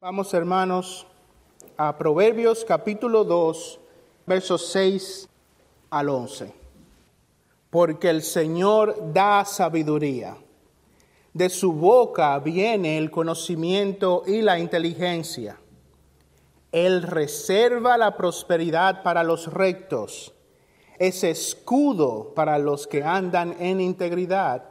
Vamos hermanos a Proverbios capítulo 2, versos 6 al 11. Porque el Señor da sabiduría. De su boca viene el conocimiento y la inteligencia. Él reserva la prosperidad para los rectos. Es escudo para los que andan en integridad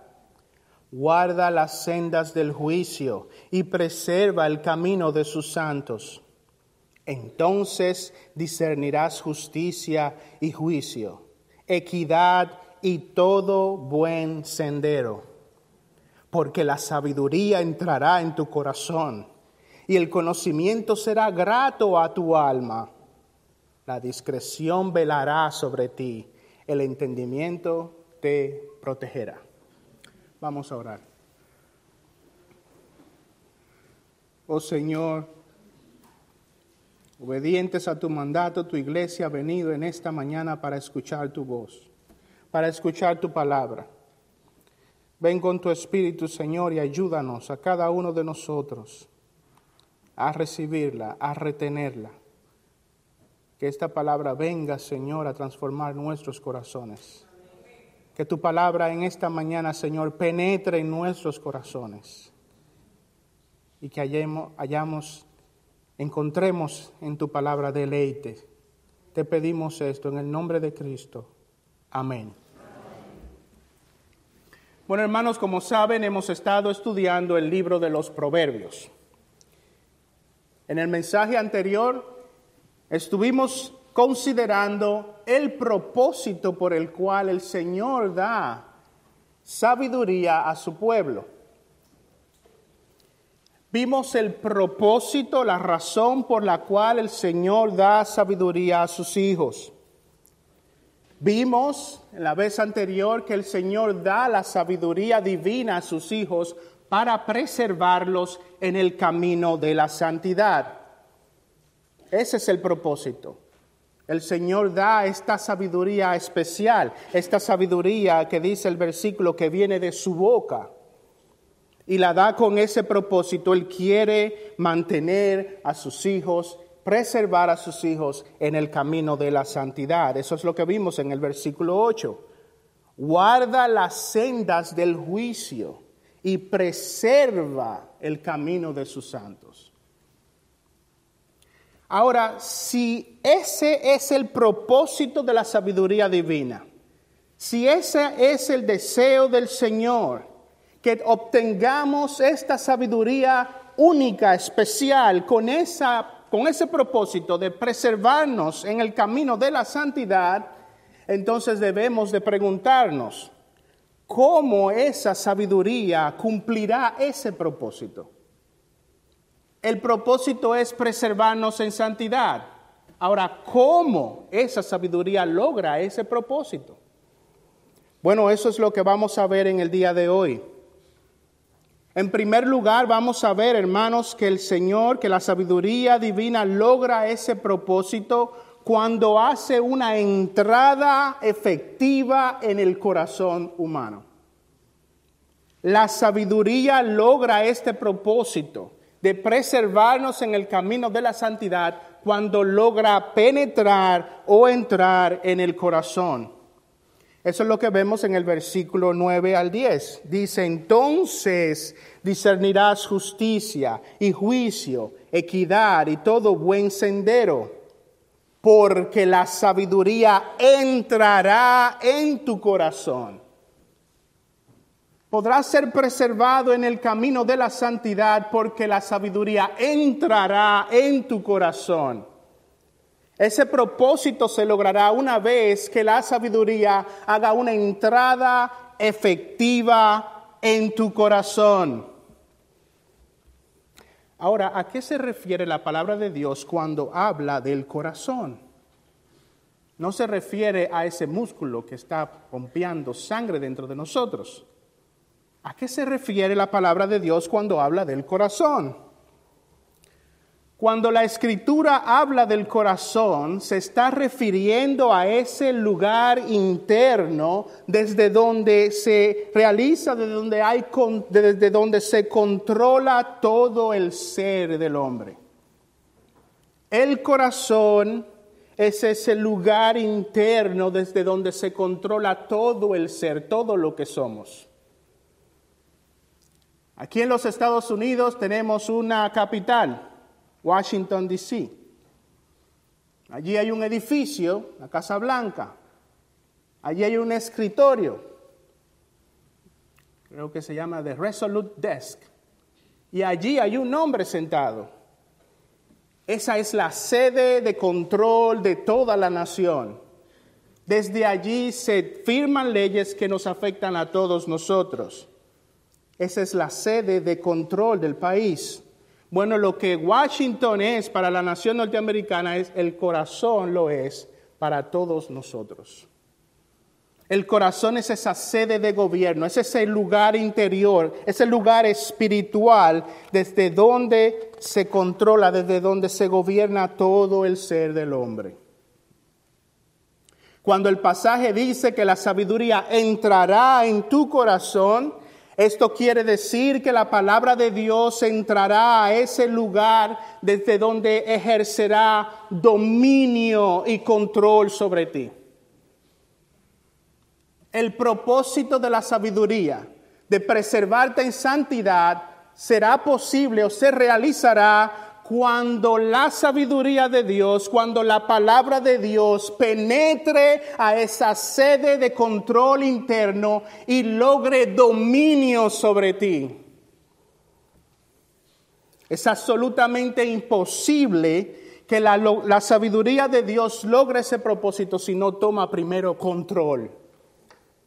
guarda las sendas del juicio y preserva el camino de sus santos. Entonces discernirás justicia y juicio, equidad y todo buen sendero, porque la sabiduría entrará en tu corazón y el conocimiento será grato a tu alma. La discreción velará sobre ti, el entendimiento te protegerá. Vamos a orar. Oh Señor, obedientes a tu mandato, tu iglesia ha venido en esta mañana para escuchar tu voz, para escuchar tu palabra. Ven con tu Espíritu, Señor, y ayúdanos a cada uno de nosotros a recibirla, a retenerla. Que esta palabra venga, Señor, a transformar nuestros corazones. Que tu palabra en esta mañana, Señor, penetre en nuestros corazones y que hayamos, encontremos en tu palabra deleite. Te pedimos esto en el nombre de Cristo. Amén. Bueno, hermanos, como saben, hemos estado estudiando el libro de los Proverbios. En el mensaje anterior estuvimos considerando el propósito por el cual el Señor da sabiduría a su pueblo. Vimos el propósito, la razón por la cual el Señor da sabiduría a sus hijos. Vimos en la vez anterior que el Señor da la sabiduría divina a sus hijos para preservarlos en el camino de la santidad. Ese es el propósito. El Señor da esta sabiduría especial, esta sabiduría que dice el versículo que viene de su boca. Y la da con ese propósito. Él quiere mantener a sus hijos, preservar a sus hijos en el camino de la santidad. Eso es lo que vimos en el versículo 8. Guarda las sendas del juicio y preserva el camino de sus santos. Ahora, si ese es el propósito de la sabiduría divina, si ese es el deseo del Señor, que obtengamos esta sabiduría única, especial, con, esa, con ese propósito de preservarnos en el camino de la santidad, entonces debemos de preguntarnos, ¿cómo esa sabiduría cumplirá ese propósito? El propósito es preservarnos en santidad. Ahora, ¿cómo esa sabiduría logra ese propósito? Bueno, eso es lo que vamos a ver en el día de hoy. En primer lugar, vamos a ver, hermanos, que el Señor, que la sabiduría divina logra ese propósito cuando hace una entrada efectiva en el corazón humano. La sabiduría logra este propósito de preservarnos en el camino de la santidad cuando logra penetrar o entrar en el corazón. Eso es lo que vemos en el versículo 9 al 10. Dice, entonces discernirás justicia y juicio, equidad y todo buen sendero, porque la sabiduría entrará en tu corazón podrás ser preservado en el camino de la santidad porque la sabiduría entrará en tu corazón. Ese propósito se logrará una vez que la sabiduría haga una entrada efectiva en tu corazón. Ahora, ¿a qué se refiere la palabra de Dios cuando habla del corazón? No se refiere a ese músculo que está pompeando sangre dentro de nosotros. ¿A qué se refiere la palabra de Dios cuando habla del corazón? Cuando la escritura habla del corazón, se está refiriendo a ese lugar interno desde donde se realiza, desde donde, hay, desde donde se controla todo el ser del hombre. El corazón es ese lugar interno desde donde se controla todo el ser, todo lo que somos. Aquí en los Estados Unidos tenemos una capital, Washington, D.C. Allí hay un edificio, la Casa Blanca. Allí hay un escritorio, creo que se llama The Resolute Desk. Y allí hay un hombre sentado. Esa es la sede de control de toda la nación. Desde allí se firman leyes que nos afectan a todos nosotros. Esa es la sede de control del país. Bueno, lo que Washington es para la nación norteamericana es el corazón lo es para todos nosotros. El corazón es esa sede de gobierno, es ese lugar interior, ese lugar espiritual desde donde se controla, desde donde se gobierna todo el ser del hombre. Cuando el pasaje dice que la sabiduría entrará en tu corazón, esto quiere decir que la palabra de Dios entrará a ese lugar desde donde ejercerá dominio y control sobre ti. El propósito de la sabiduría, de preservarte en santidad, será posible o se realizará cuando la sabiduría de Dios, cuando la palabra de Dios penetre a esa sede de control interno y logre dominio sobre ti. Es absolutamente imposible que la, sabiduría de Dios logre ese propósito si no toma primero control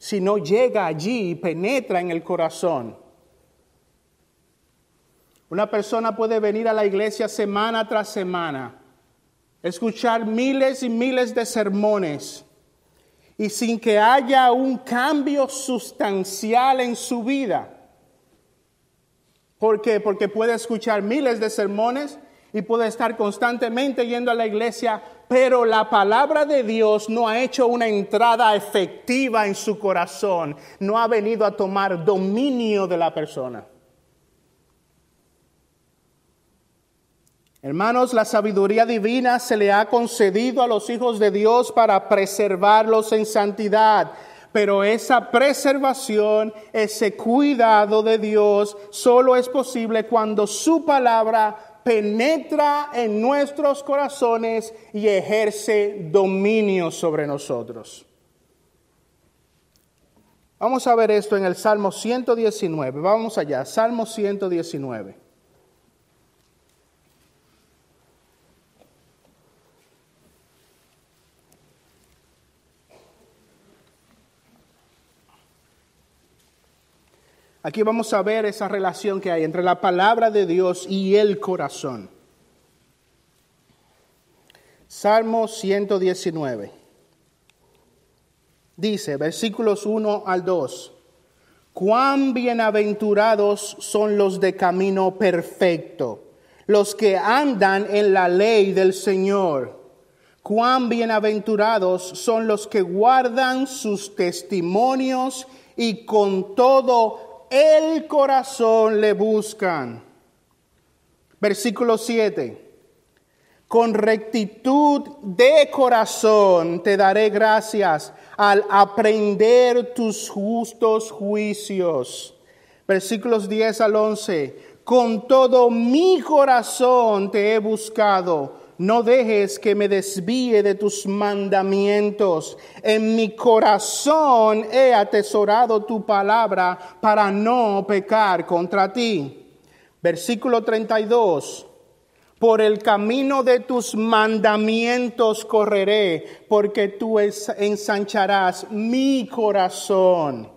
si no llega allí y penetra en el corazón. Una persona puede venir a la iglesia semana tras semana, escuchar miles y miles de sermones y sin que haya un cambio sustancial en su vida. ¿Por qué? Porque puede escuchar miles de sermones y puede estar constantemente yendo a la iglesia, pero la palabra de Dios no ha hecho una entrada efectiva en su corazón, no ha venido a tomar dominio de la persona. Hermanos, la sabiduría divina se le ha concedido a los hijos de Dios para preservarlos en santidad. Pero esa preservación, ese cuidado de Dios, solo es posible cuando su palabra penetra en nuestros corazones y ejerce dominio sobre nosotros. Vamos a ver esto en el Salmo 119. Vamos allá, Salmo 119. Aquí vamos a ver esa relación que hay entre la palabra de Dios y el corazón. Salmo 119. Dice, versículos 1 al 2, cuán bienaventurados son los de camino perfecto, los que andan en la ley del Señor. Cuán bienaventurados son los que guardan sus testimonios y con todo el corazón le buscan. Versículo 7. Con rectitud de corazón te daré gracias al aprender tus justos juicios. Versículos 10 al 11. Con todo mi corazón te he buscado no dejes que me desvíe de tus mandamientos. En mi corazón he atesorado tu palabra para no pecar contra ti. Versículo 32. Por el camino de tus mandamientos correré, porque tú ensancharás mi corazón.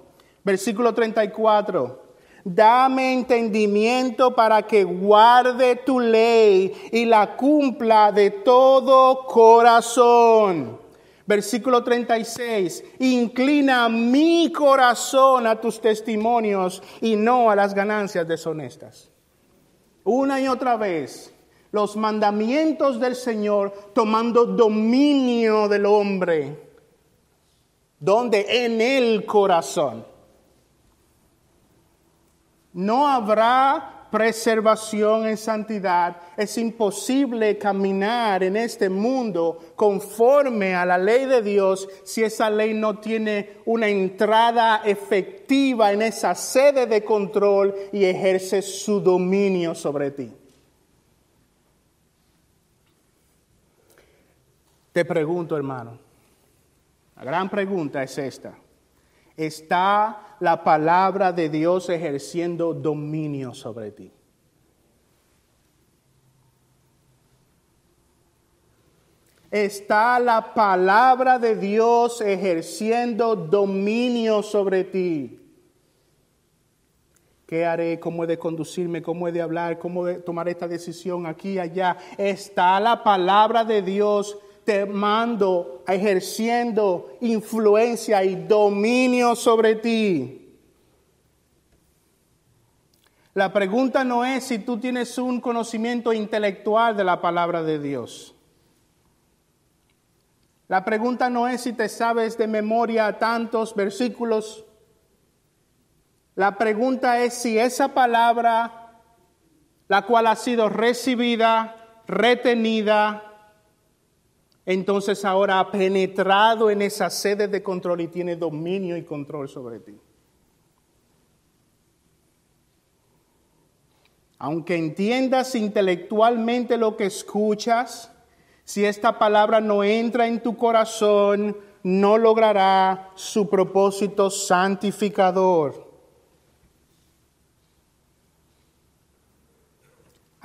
Versículo 34. Dame entendimiento para que guarde tu ley y la cumpla de todo corazón. Versículo 36. Inclina mi corazón a tus testimonios y no a las ganancias deshonestas. Una y otra vez los mandamientos del Señor tomando dominio del hombre. Donde en el corazón. No habrá preservación en santidad, es imposible caminar en este mundo conforme a la ley de Dios si esa ley no tiene una entrada efectiva en esa sede de control y ejerce su dominio sobre ti. Te pregunto, hermano, la gran pregunta es esta. ¿Está la palabra de Dios ejerciendo dominio sobre ti? ¿Está la palabra de Dios ejerciendo dominio sobre ti? ¿Qué haré? ¿Cómo he de conducirme? ¿Cómo he de hablar? ¿Cómo he de tomar esta decisión aquí y allá? ¿Está la palabra de Dios te mando ejerciendo influencia y dominio sobre ti. La pregunta no es si tú tienes un conocimiento intelectual de la palabra de Dios. La pregunta no es si te sabes de memoria tantos versículos. La pregunta es si esa palabra, la cual ha sido recibida, retenida, entonces ahora ha penetrado en esa sede de control y tiene dominio y control sobre ti. Aunque entiendas intelectualmente lo que escuchas, si esta palabra no entra en tu corazón, no logrará su propósito santificador.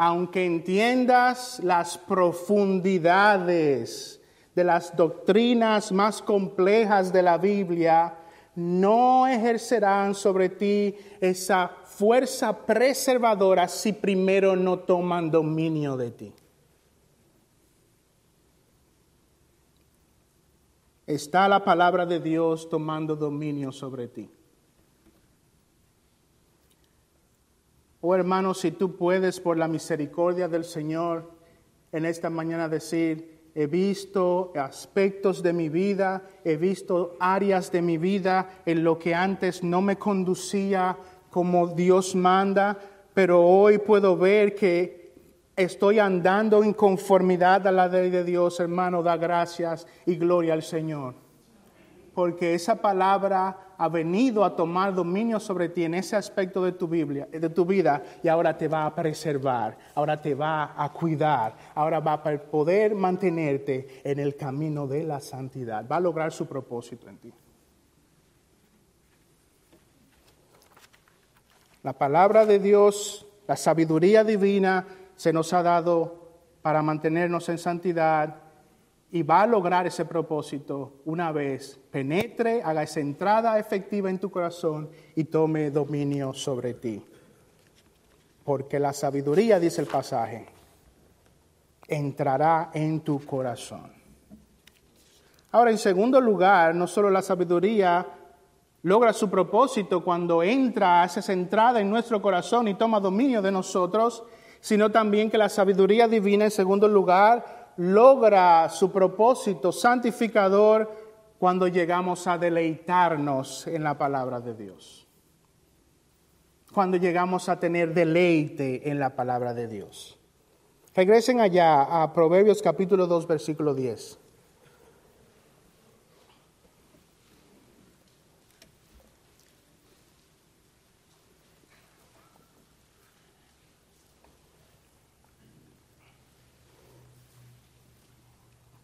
Aunque entiendas las profundidades de las doctrinas más complejas de la Biblia, no ejercerán sobre ti esa fuerza preservadora si primero no toman dominio de ti. Está la palabra de Dios tomando dominio sobre ti. Oh hermano, si tú puedes por la misericordia del Señor en esta mañana decir, he visto aspectos de mi vida, he visto áreas de mi vida en lo que antes no me conducía como Dios manda, pero hoy puedo ver que estoy andando en conformidad a la ley de Dios, hermano, da gracias y gloria al Señor. Porque esa palabra ha venido a tomar dominio sobre ti en ese aspecto de tu Biblia, de tu vida, y ahora te va a preservar, ahora te va a cuidar, ahora va a poder mantenerte en el camino de la santidad, va a lograr su propósito en ti. La palabra de Dios, la sabiduría divina se nos ha dado para mantenernos en santidad y va a lograr ese propósito una vez penetre, haga esa entrada efectiva en tu corazón y tome dominio sobre ti. Porque la sabiduría, dice el pasaje, entrará en tu corazón. Ahora, en segundo lugar, no solo la sabiduría logra su propósito cuando entra, hace esa entrada en nuestro corazón y toma dominio de nosotros, sino también que la sabiduría divina, en segundo lugar, logra su propósito santificador cuando llegamos a deleitarnos en la palabra de Dios. Cuando llegamos a tener deleite en la palabra de Dios. Regresen allá a Proverbios capítulo 2, versículo 10.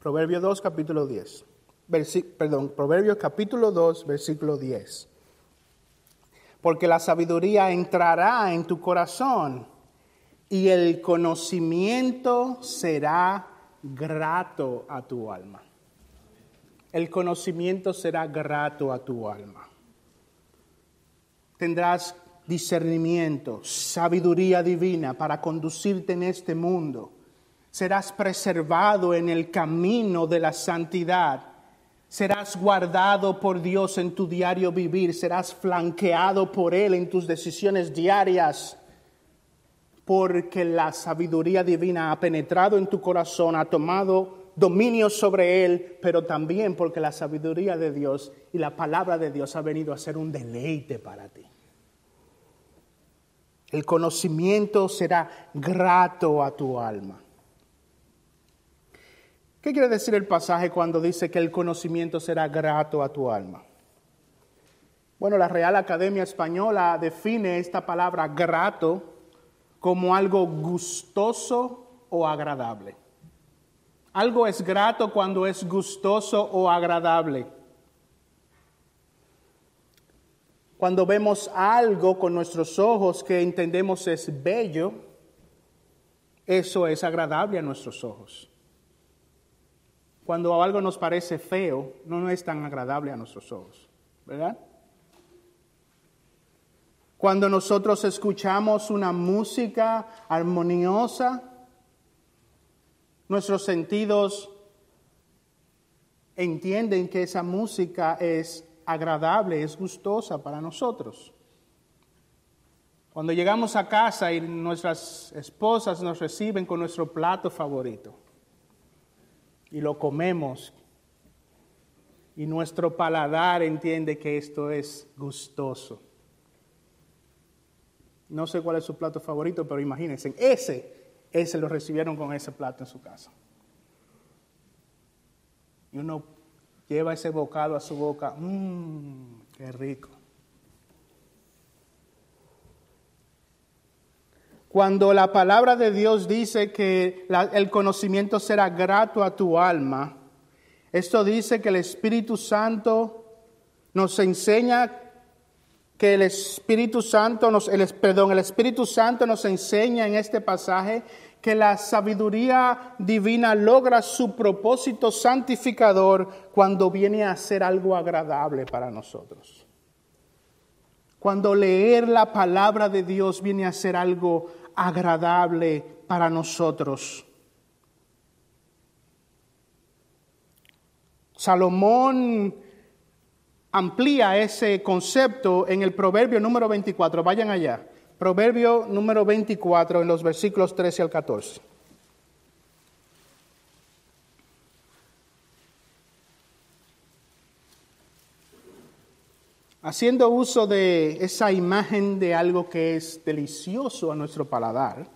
Proverbio 2, capítulo 10. perdón, Proverbios capítulo 2, versículo 10. Porque la sabiduría entrará en tu corazón y el conocimiento será grato a tu alma. El conocimiento será grato a tu alma. Tendrás discernimiento, sabiduría divina para conducirte en este mundo serás preservado en el camino de la santidad. Serás guardado por Dios en tu diario vivir, serás flanqueado por Él en tus decisiones diarias. porque la sabiduría divina ha penetrado en tu corazón, ha tomado dominio sobre él, pero también porque la sabiduría de Dios y la palabra de Dios ha venido a ser un deleite para ti. El conocimiento será grato a tu alma. ¿Qué quiere decir el pasaje cuando dice que el conocimiento será grato a tu alma? Bueno, la Real Academia Española define esta palabra grato como algo gustoso o agradable. Algo es grato cuando es gustoso o agradable. Cuando vemos algo con nuestros ojos que entendemos es bello, eso es agradable a nuestros ojos. Cuando algo nos parece feo, no es tan agradable a nuestros ojos, ¿verdad? Cuando nosotros escuchamos una música armoniosa, nuestros sentidos entienden que esa música es agradable, es gustosa para nosotros. Cuando llegamos a casa y nuestras esposas nos reciben con nuestro plato favorito y lo comemos y nuestro paladar entiende que esto es gustoso. No sé cuál es su plato favorito, pero imagínense, ese, ese lo recibieron con ese plato en su casa. Y uno lleva ese bocado a su boca, mmm, qué rico. Cuando la palabra de Dios dice que el conocimiento será grato a tu alma, esto dice que el Espíritu Santo nos enseña que el Espíritu Santo nos, el, perdón, el Espíritu Santo nos enseña en este pasaje que la sabiduría divina logra su propósito santificador cuando viene a ser algo agradable para nosotros. Cuando leer la palabra de Dios viene a ser algo agradable para nosotros. Salomón amplía ese concepto en el proverbio número 24. Vayan allá. Proverbio número 24 en los versículos 13 al 14. Haciendo uso de esa imagen de algo que es delicioso a nuestro paladar,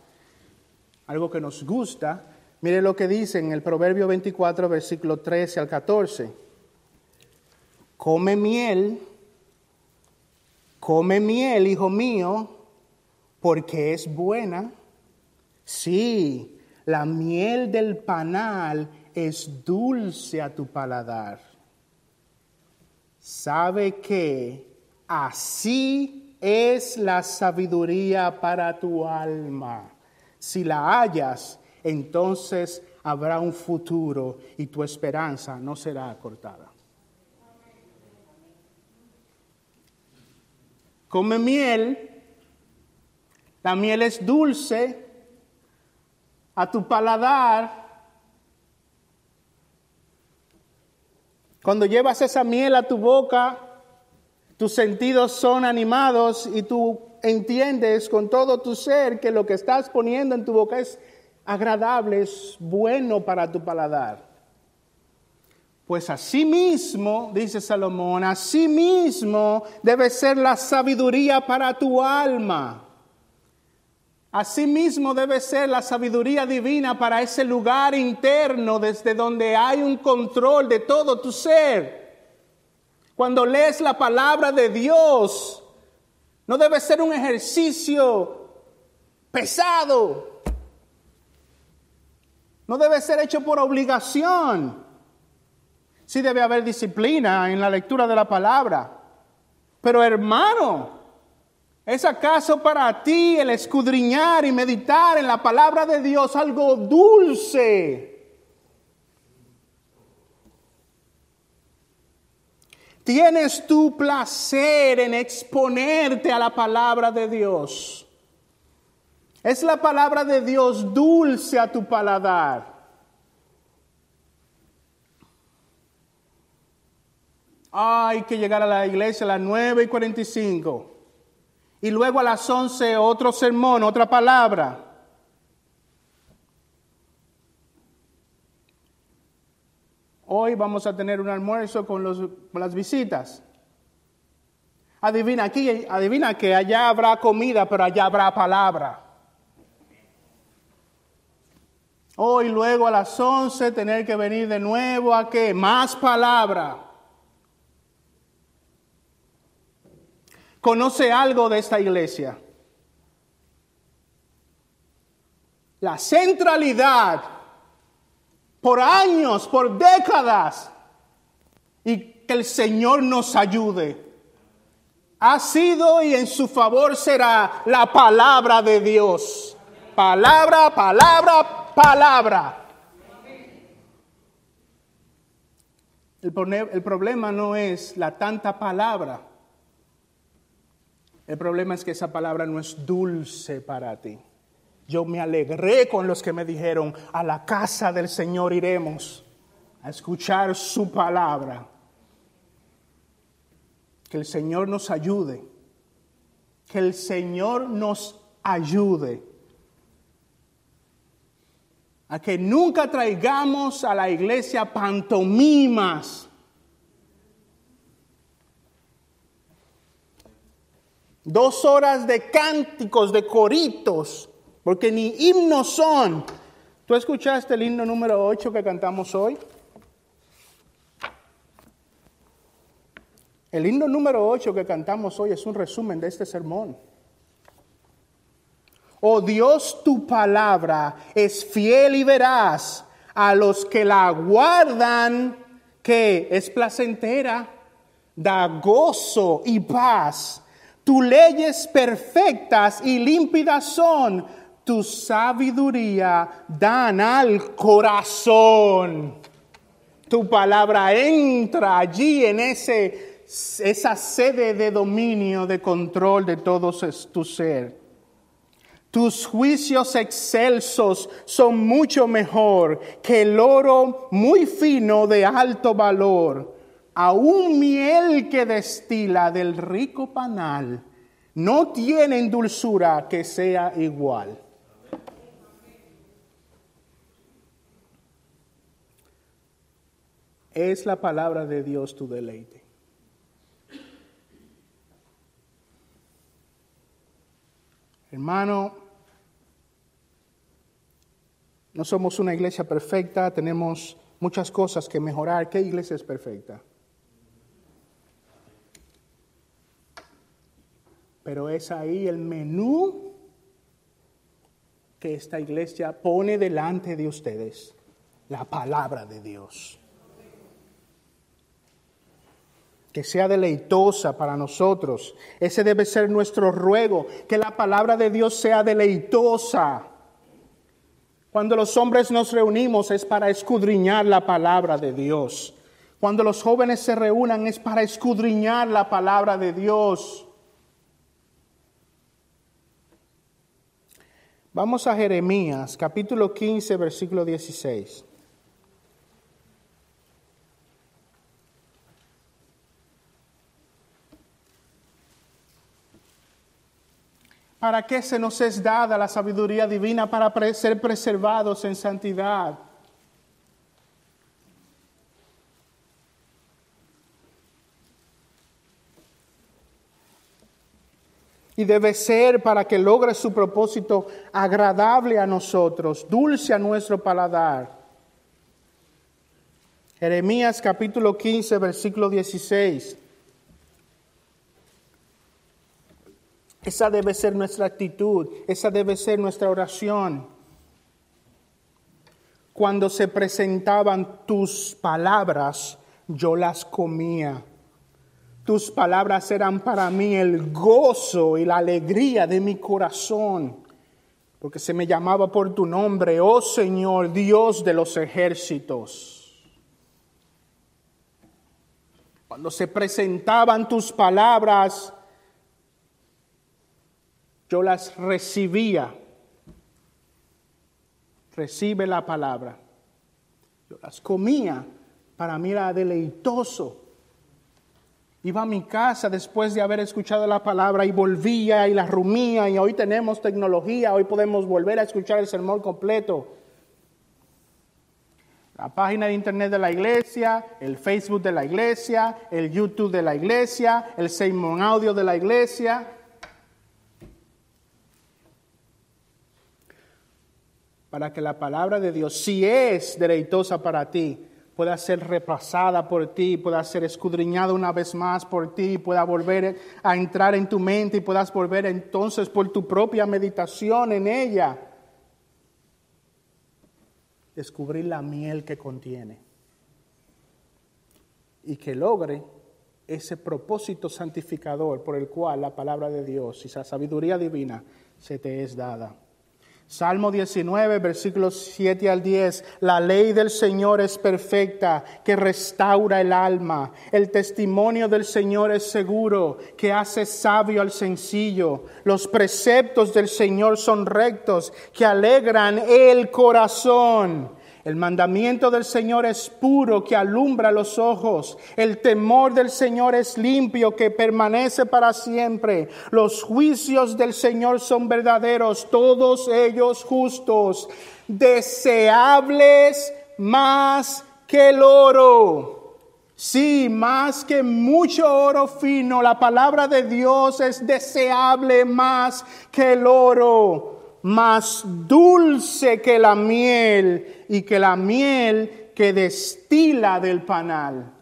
algo que nos gusta, mire lo que dice en el Proverbio 24, versículo 13 al 14. Come miel, come miel, hijo mío, porque es buena. Sí, la miel del panal es dulce a tu paladar. Sabe que así es la sabiduría para tu alma. Si la hallas, entonces habrá un futuro y tu esperanza no será cortada. Come miel la miel es dulce a tu paladar. Cuando llevas esa miel a tu boca, tus sentidos son animados y tú entiendes con todo tu ser que lo que estás poniendo en tu boca es agradable, es bueno para tu paladar. Pues así mismo, dice Salomón, así mismo debe ser la sabiduría para tu alma. Asimismo debe ser la sabiduría divina para ese lugar interno desde donde hay un control de todo tu ser. Cuando lees la palabra de Dios, no debe ser un ejercicio pesado. No debe ser hecho por obligación. Sí debe haber disciplina en la lectura de la palabra. Pero hermano, ¿Es acaso para ti el escudriñar y meditar en la palabra de Dios algo dulce? ¿Tienes tu placer en exponerte a la palabra de Dios? ¿Es la palabra de Dios dulce a tu paladar? Hay que llegar a la iglesia a las 9 y 45 Y luego a las 11 otro sermón, otra palabra. Hoy vamos a tener un almuerzo con, los, con las visitas. Adivina aquí, adivina que allá habrá comida, pero allá habrá palabra. Hoy luego a las 11 tener que venir de nuevo a qué? Más palabra. ¿Conoce algo de esta iglesia? La centralidad por años, por décadas, y que el Señor nos ayude. Ha sido y en su favor será la palabra de Dios. Palabra, palabra, palabra. El, problema no es la tanta palabra. El problema es que esa palabra no es dulce para ti. Yo me alegré con los que me dijeron, a la casa del Señor iremos a escuchar su palabra. Que el Señor nos ayude. Que el Señor nos ayude a que nunca traigamos a la iglesia pantomimas. Dos horas de cánticos, de coritos, porque ni himnos son. ¿Tú escuchaste el himno número 8 que cantamos hoy? El himno número 8 que cantamos hoy es un resumen de este sermón. Oh Dios, tu palabra es fiel y veraz a los que la guardan, que es placentera, da gozo y paz. Tus leyes perfectas y límpidas son, tu sabiduría dan al corazón. Tu palabra entra allí en ese, esa sede de dominio, de control de todo tu ser. Tus juicios excelsos son mucho mejor que el oro muy fino de alto valor. Aún miel que destila del rico panal no tienen dulzura que sea igual. Es la palabra de Dios tu deleite. Hermano, no somos una iglesia perfecta, tenemos muchas cosas que mejorar. ¿Qué iglesia es perfecta? Pero es ahí el menú que esta iglesia pone delante de ustedes, la palabra de Dios. Que sea deleitosa para nosotros. Ese debe ser nuestro ruego, que la palabra de Dios sea deleitosa. Cuando los hombres nos reunimos es para escudriñar la palabra de Dios. Cuando los jóvenes se reúnan es para escudriñar la palabra de Dios. Vamos a Jeremías, capítulo 15, versículo 16. ¿Para qué se nos es dada la sabiduría divina? Para ser preservados en santidad. Y debe ser para que logre su propósito agradable a nosotros, dulce a nuestro paladar. Jeremías capítulo 15, versículo 16. Esa debe ser nuestra actitud, esa debe ser nuestra oración. Cuando se presentaban tus palabras, yo las comía. Tus palabras eran para mí el gozo y la alegría de mi corazón, porque se me llamaba por tu nombre, oh Señor, Dios de los ejércitos. Cuando se presentaban tus palabras, yo las recibía. Recibe la palabra. Yo las comía. Para mí era deleitoso. Iba a mi casa después de haber escuchado la palabra y volvía y la rumía y hoy tenemos tecnología, hoy podemos volver a escuchar el sermón completo. La página de internet de la iglesia, el Facebook de la iglesia, el YouTube de la iglesia, el sermón audio de la iglesia. Para que la palabra de Dios, si es deleitosa para ti, pueda ser repasada por ti, pueda ser escudriñada una vez más por ti, pueda volver a entrar en tu mente y puedas volver entonces por tu propia meditación en ella, descubrir la miel que contiene y que logre ese propósito santificador por el cual la palabra de Dios y esa sabiduría divina se te es dada. Salmo 19, versículos 7 al 10. La ley del Señor es perfecta, que restaura el alma. El testimonio del Señor es seguro, que hace sabio al sencillo. Los preceptos del Señor son rectos, que alegran el corazón. El mandamiento del Señor es puro que alumbra los ojos. El temor del Señor es limpio que permanece para siempre. Los juicios del Señor son verdaderos, todos ellos justos, deseables más que el oro. Sí, más que mucho oro fino, la palabra de Dios es deseable más que el oro más dulce que la miel y que la miel que destila del panal.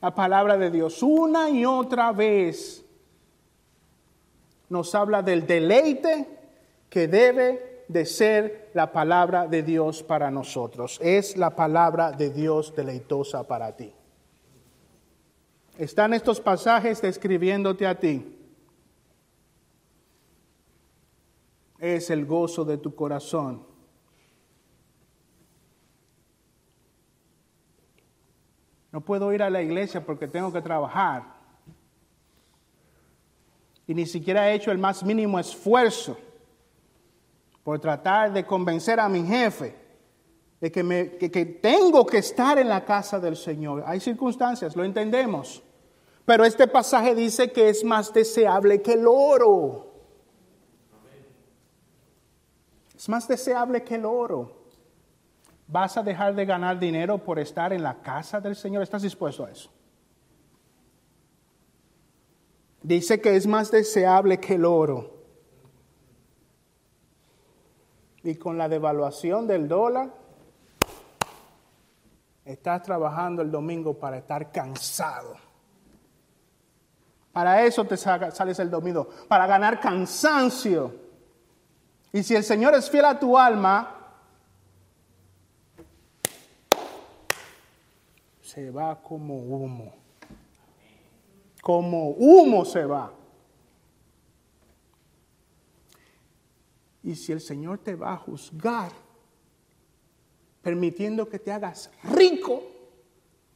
La palabra de Dios una y otra vez nos habla del deleite que debe de ser la palabra de Dios para nosotros. Es la palabra de Dios deleitosa para ti. Están estos pasajes describiéndote a ti. Es el gozo de tu corazón. No puedo ir a la iglesia porque tengo que trabajar. Y ni siquiera he hecho el más mínimo esfuerzo por tratar de convencer a mi jefe de que, me, que tengo que estar en la casa del Señor. Hay circunstancias, lo entendemos. Pero este pasaje dice que es más deseable que el oro. Es más deseable que el oro. ¿Vas a dejar de ganar dinero por estar en la casa del Señor? ¿Estás dispuesto a eso? Dice que es más deseable que el oro. Y con la devaluación del dólar, estás trabajando el domingo para estar cansado. Para eso te sales el domingo, para ganar cansancio. Y si el Señor es fiel a tu alma, se va como humo. Como humo se va. Y si el Señor te va a juzgar, permitiendo que te hagas rico,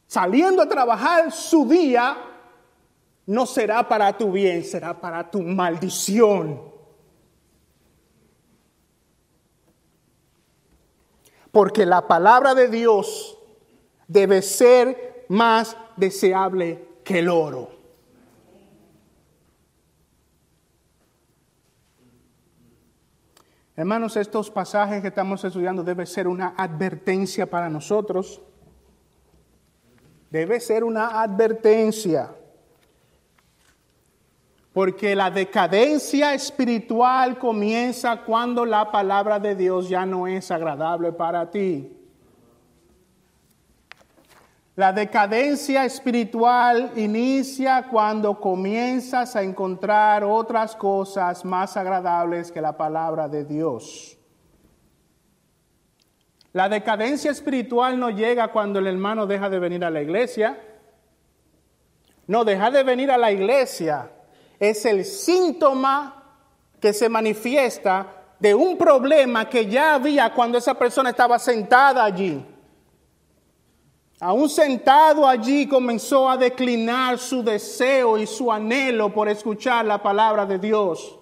saliendo a trabajar su día, no será para tu bien, será para tu maldición. Porque la palabra de Dios debe ser más deseable que el oro. Hermanos, estos pasajes que estamos estudiando debe ser una advertencia para nosotros. Debe ser una advertencia. Porque la decadencia espiritual comienza cuando la palabra de Dios ya no es agradable para ti. La decadencia espiritual inicia cuando comienzas a encontrar otras cosas más agradables que la palabra de Dios. La decadencia espiritual no llega cuando el hermano deja de venir a la iglesia. No, dejar de venir a la iglesia es el síntoma que se manifiesta de un problema que ya había cuando esa persona estaba sentada allí. Aún sentado allí comenzó a declinar su deseo y su anhelo por escuchar la palabra de Dios.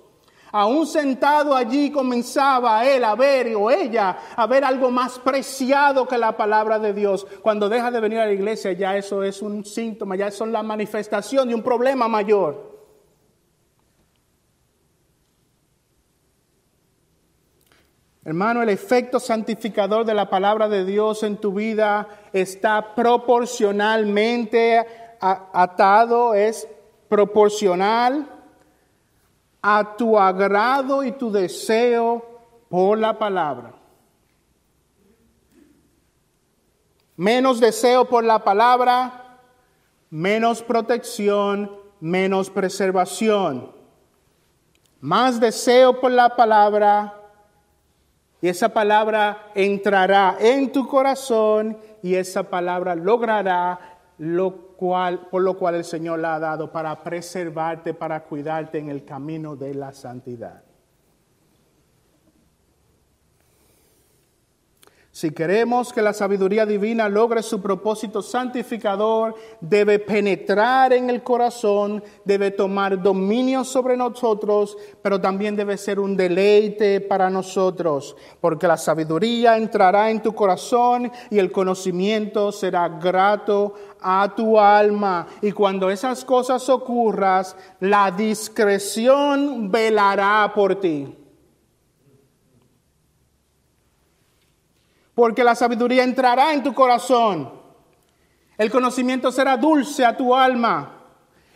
Aún sentado allí comenzaba él a ver o ella a ver algo más preciado que la palabra de Dios. Cuando deja de venir a la iglesia ya eso es un síntoma, ya es la manifestación de un problema mayor. Hermano, el efecto santificador de la palabra de Dios en tu vida está proporcionalmente atado, es proporcional a tu agrado y tu deseo por la palabra. Menos deseo por la palabra, menos protección, menos preservación. Más deseo por la palabra y esa palabra entrará en tu corazón y esa palabra logrará lo cual, por lo cual el Señor la ha dado para preservarte, para cuidarte en el camino de la santidad. Si queremos que la sabiduría divina logre su propósito santificador, debe penetrar en el corazón, debe tomar dominio sobre nosotros, pero también debe ser un deleite para nosotros, porque la sabiduría entrará en tu corazón y el conocimiento será grato a tu alma. Y cuando esas cosas ocurran, la discreción velará por ti. Porque la sabiduría entrará en tu corazón. El conocimiento será dulce a tu alma.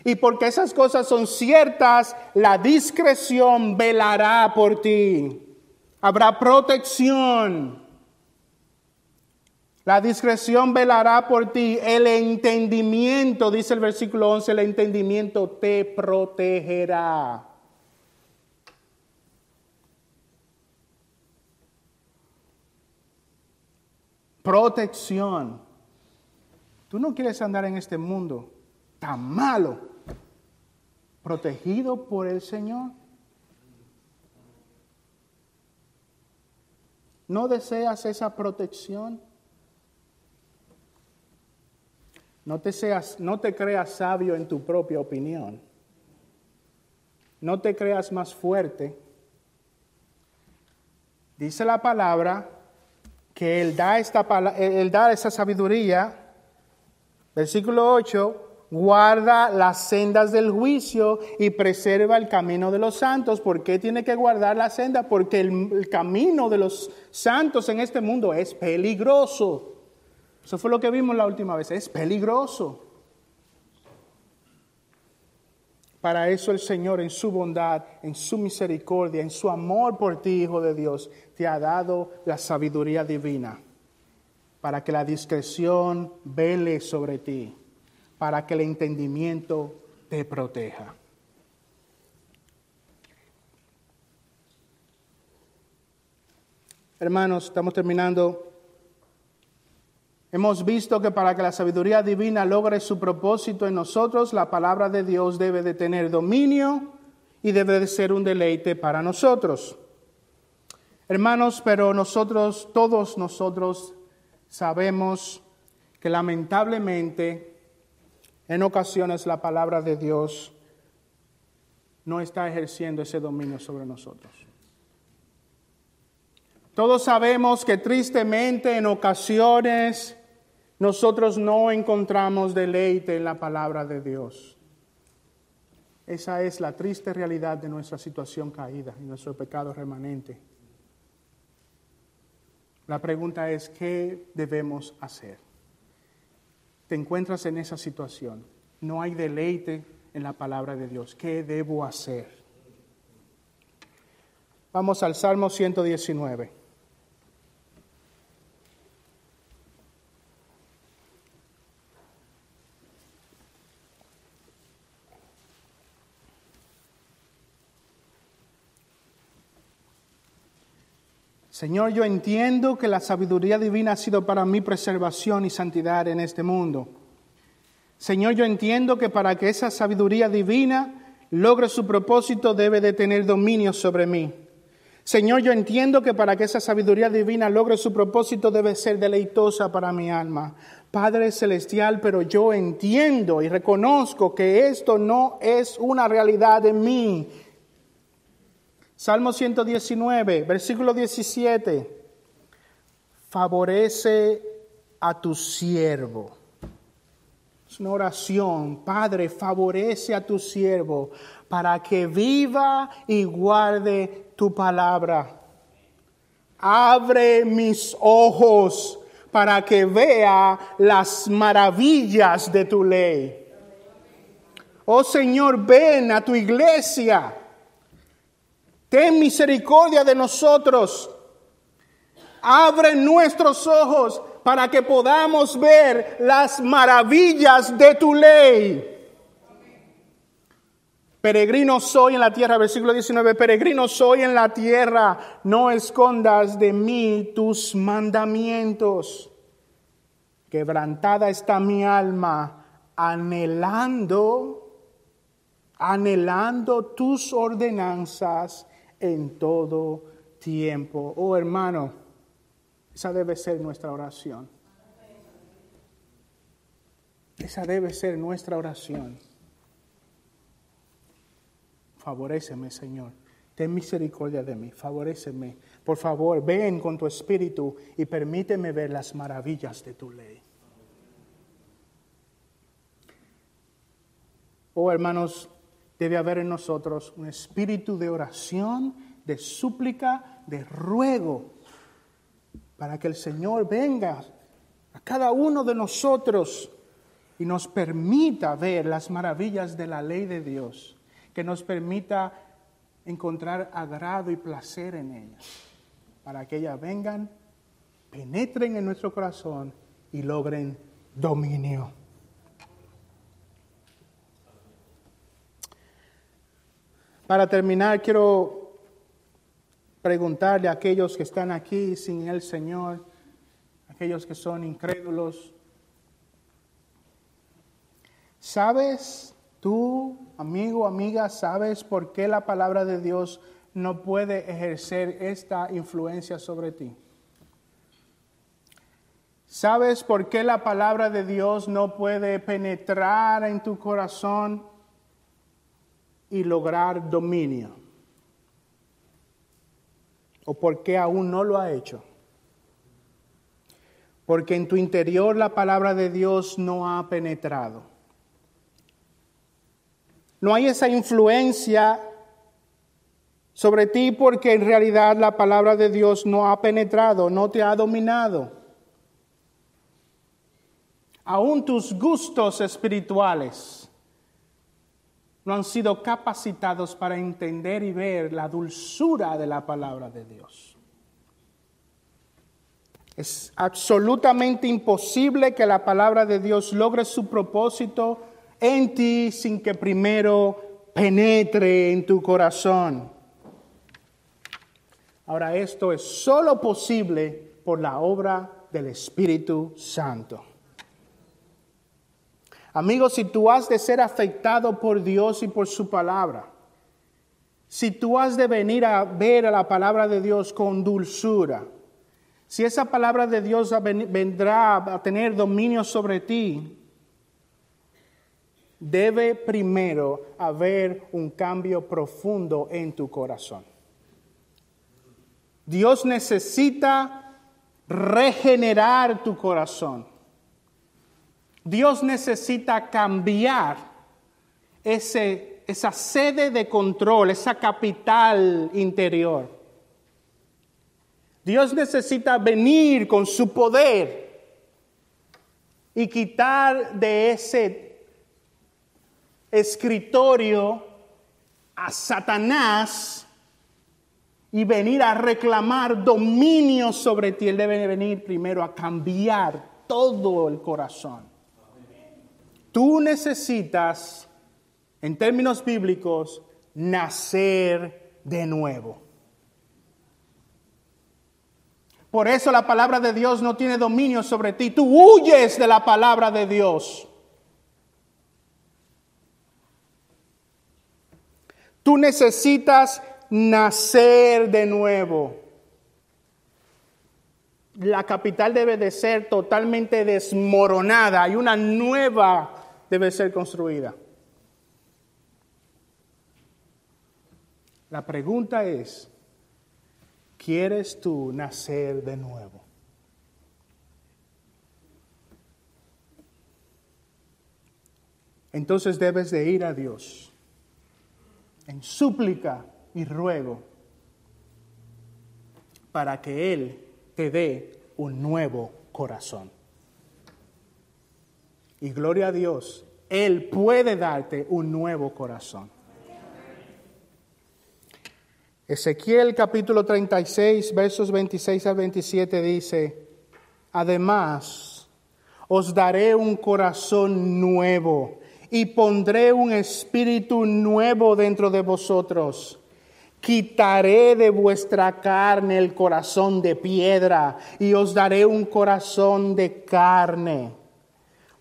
Y porque esas cosas son ciertas, la discreción velará por ti. Habrá protección. La discreción velará por ti. El entendimiento, dice el versículo 11, el entendimiento te protegerá. Protección. Tú no quieres andar en este mundo tan malo, protegido por el Señor. ¿No deseas esa protección? No te, seas, no te creas sabio en tu propia opinión. No te creas más fuerte. Dice la palabra que Él da, esta, él da esa sabiduría, versículo 8, guarda las sendas del juicio y preserva el camino de los santos. ¿Por qué tiene que guardar la senda? Porque el, camino de los santos en este mundo es peligroso. Eso fue lo que vimos la última vez, es peligroso. Para eso el Señor en su bondad, en su misericordia, en su amor por ti, Hijo de Dios, te ha dado la sabiduría divina para que la discreción vele sobre ti, para que el entendimiento te proteja. Hermanos, estamos terminando Hemos visto que para que la sabiduría divina logre su propósito en nosotros, la palabra de Dios debe de tener dominio y debe de ser un deleite para nosotros. Hermanos, pero nosotros, todos nosotros sabemos que lamentablemente en ocasiones la palabra de Dios no está ejerciendo ese dominio sobre nosotros. Todos sabemos que tristemente en ocasiones nosotros no encontramos deleite en la palabra de Dios. Esa es la triste realidad de nuestra situación caída y nuestro pecado remanente. La pregunta es, ¿qué debemos hacer? Te encuentras en esa situación. No hay deleite en la palabra de Dios. ¿Qué debo hacer? Vamos al Salmo 119. Señor, yo entiendo que la sabiduría divina ha sido para mi preservación y santidad en este mundo. Señor, yo entiendo que para que esa sabiduría divina logre su propósito debe de tener dominio sobre mí. Señor, yo entiendo que para que esa sabiduría divina logre su propósito debe ser deleitosa para mi alma. Padre Celestial, pero yo entiendo y reconozco que esto no es una realidad en mí Salmo 119, versículo 17. Favorece a tu siervo. Es una oración. Padre, favorece a tu siervo para que viva y guarde tu palabra. Abre mis ojos para que vea las maravillas de tu ley. Oh Señor, ven a tu iglesia. Ten misericordia de nosotros. Abre nuestros ojos para que podamos ver las maravillas de tu ley. Peregrino soy en la tierra, versículo 19, peregrino soy en la tierra, no escondas de mí tus mandamientos. Quebrantada está mi alma, anhelando, anhelando tus ordenanzas en todo tiempo. Oh hermano, esa debe ser nuestra oración. Esa debe ser nuestra oración. Favoréceme, Señor. Ten misericordia de mí, favoréceme. Por favor, ven con tu espíritu y permíteme ver las maravillas de tu ley. Oh hermanos, debe haber en nosotros un espíritu de oración, de súplica, de ruego, para que el Señor venga a cada uno de nosotros y nos permita ver las maravillas de la ley de Dios que nos permita encontrar agrado y placer en ellas, para que ellas vengan, penetren en nuestro corazón y logren dominio. Para terminar, quiero preguntarle a aquellos que están aquí sin el Señor, aquellos que son incrédulos, ¿sabes Tú, amigo, amiga, ¿sabes por qué la palabra de Dios no puede ejercer esta influencia sobre ti? ¿Sabes por qué la palabra de Dios no puede penetrar en tu corazón y lograr dominio? ¿O por qué aún no lo ha hecho? Porque en tu interior la palabra de Dios no ha penetrado. No hay esa influencia sobre ti porque en realidad la palabra de Dios no ha penetrado, no te ha dominado. Aún tus gustos espirituales no han sido capacitados para entender y ver la dulzura de la palabra de Dios. Es absolutamente imposible que la palabra de Dios logre su propósito en ti sin que primero penetre en tu corazón. Ahora esto es solo posible por la obra del Espíritu Santo. Amigos, si tú has de ser afectado por Dios y por su palabra, si tú has de venir a ver a la palabra de Dios con dulzura, si esa palabra de Dios vendrá a tener dominio sobre ti, debe primero haber un cambio profundo en tu corazón. Dios necesita regenerar tu corazón. Dios necesita cambiar ese, esa sede de control, esa capital interior. Dios necesita venir con su poder y quitar de ese escritorio a Satanás y venir a reclamar dominio sobre ti. Él debe venir primero a cambiar todo el corazón. Tú necesitas, en términos bíblicos, nacer de nuevo. Por eso la palabra de Dios no tiene dominio sobre ti. Tú huyes de la palabra de Dios. Tú necesitas nacer de nuevo. La capital debe de ser totalmente desmoronada y una nueva debe ser construida. La pregunta es, ¿quieres tú nacer de nuevo? Entonces debes de ir a Dios en súplica y ruego para que Él te dé un nuevo corazón. Y gloria a Dios, Él puede darte un nuevo corazón. Ezequiel capítulo 36, versos 26 a 27 dice, además, os daré un corazón nuevo y pondré un espíritu nuevo dentro de vosotros. Quitaré de vuestra carne el corazón de piedra y os daré un corazón de carne.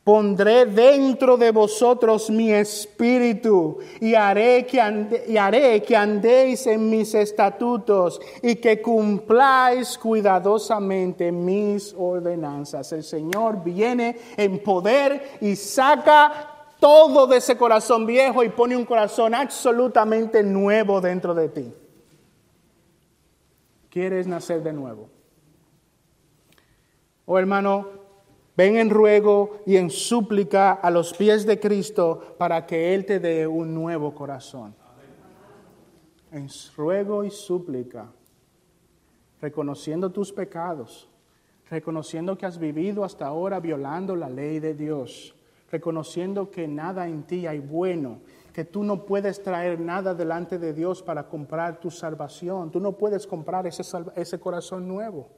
Pondré dentro de vosotros mi espíritu y haré, que y haré que andéis en mis estatutos y que cumpláis cuidadosamente mis ordenanzas. El Señor viene en poder y saca todo de ese corazón viejo y pone un corazón absolutamente nuevo dentro de ti. ¿Quieres nacer de nuevo? Oh hermano, ven en ruego y en súplica a los pies de Cristo para que Él te dé un nuevo corazón. En ruego y súplica, reconociendo tus pecados, reconociendo que has vivido hasta ahora violando la ley de Dios reconociendo que nada en ti hay bueno, que tú no puedes traer nada delante de Dios para comprar tu salvación. Tú no puedes comprar ese, ese corazón nuevo.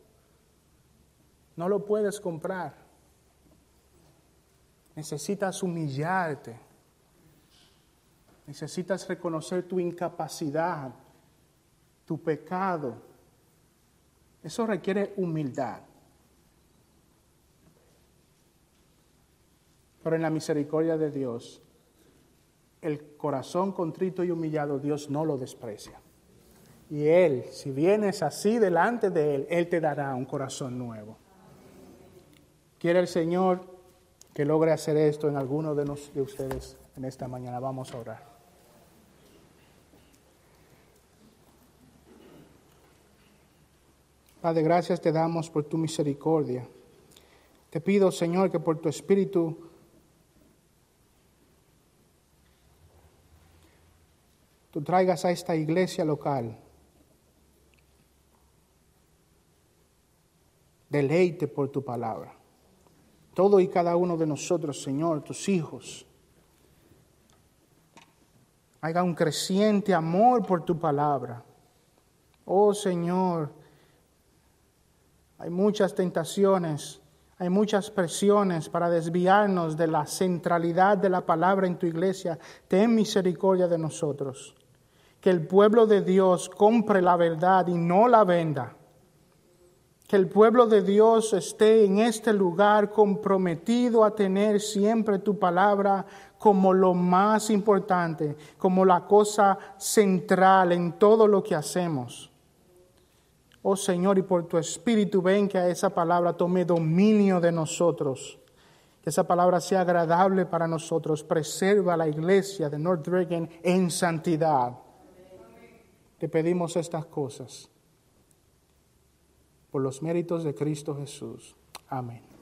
No lo puedes comprar. Necesitas humillarte. Necesitas reconocer tu incapacidad, tu pecado. Eso requiere humildad. Pero en la misericordia de Dios, el corazón contrito y humillado, Dios no lo desprecia. Y Él, si vienes así delante de Él, Él te dará un corazón nuevo. Quiere el Señor que logre hacer esto en alguno de, de ustedes en esta mañana. Vamos a orar. Padre, gracias te damos por tu misericordia. Te pido, Señor, que por tu Espíritu tú traigas a esta iglesia local deleite por tu palabra. Todo y cada uno de nosotros, Señor, tus hijos, haga un creciente amor por tu palabra. Oh Señor, hay muchas tentaciones hay muchas presiones para desviarnos de la centralidad de la palabra en tu iglesia. Ten misericordia de nosotros que el pueblo de Dios compre la verdad y no la venda. Que el pueblo de Dios esté en este lugar comprometido a tener siempre tu palabra como lo más importante, como la cosa central en todo lo que hacemos. Oh Señor, y por tu Espíritu ven que esa palabra tome dominio de nosotros. Que esa palabra sea agradable para nosotros. Preserva la iglesia de North Dragon en santidad. Te pedimos estas cosas por los méritos de Cristo Jesús. Amén.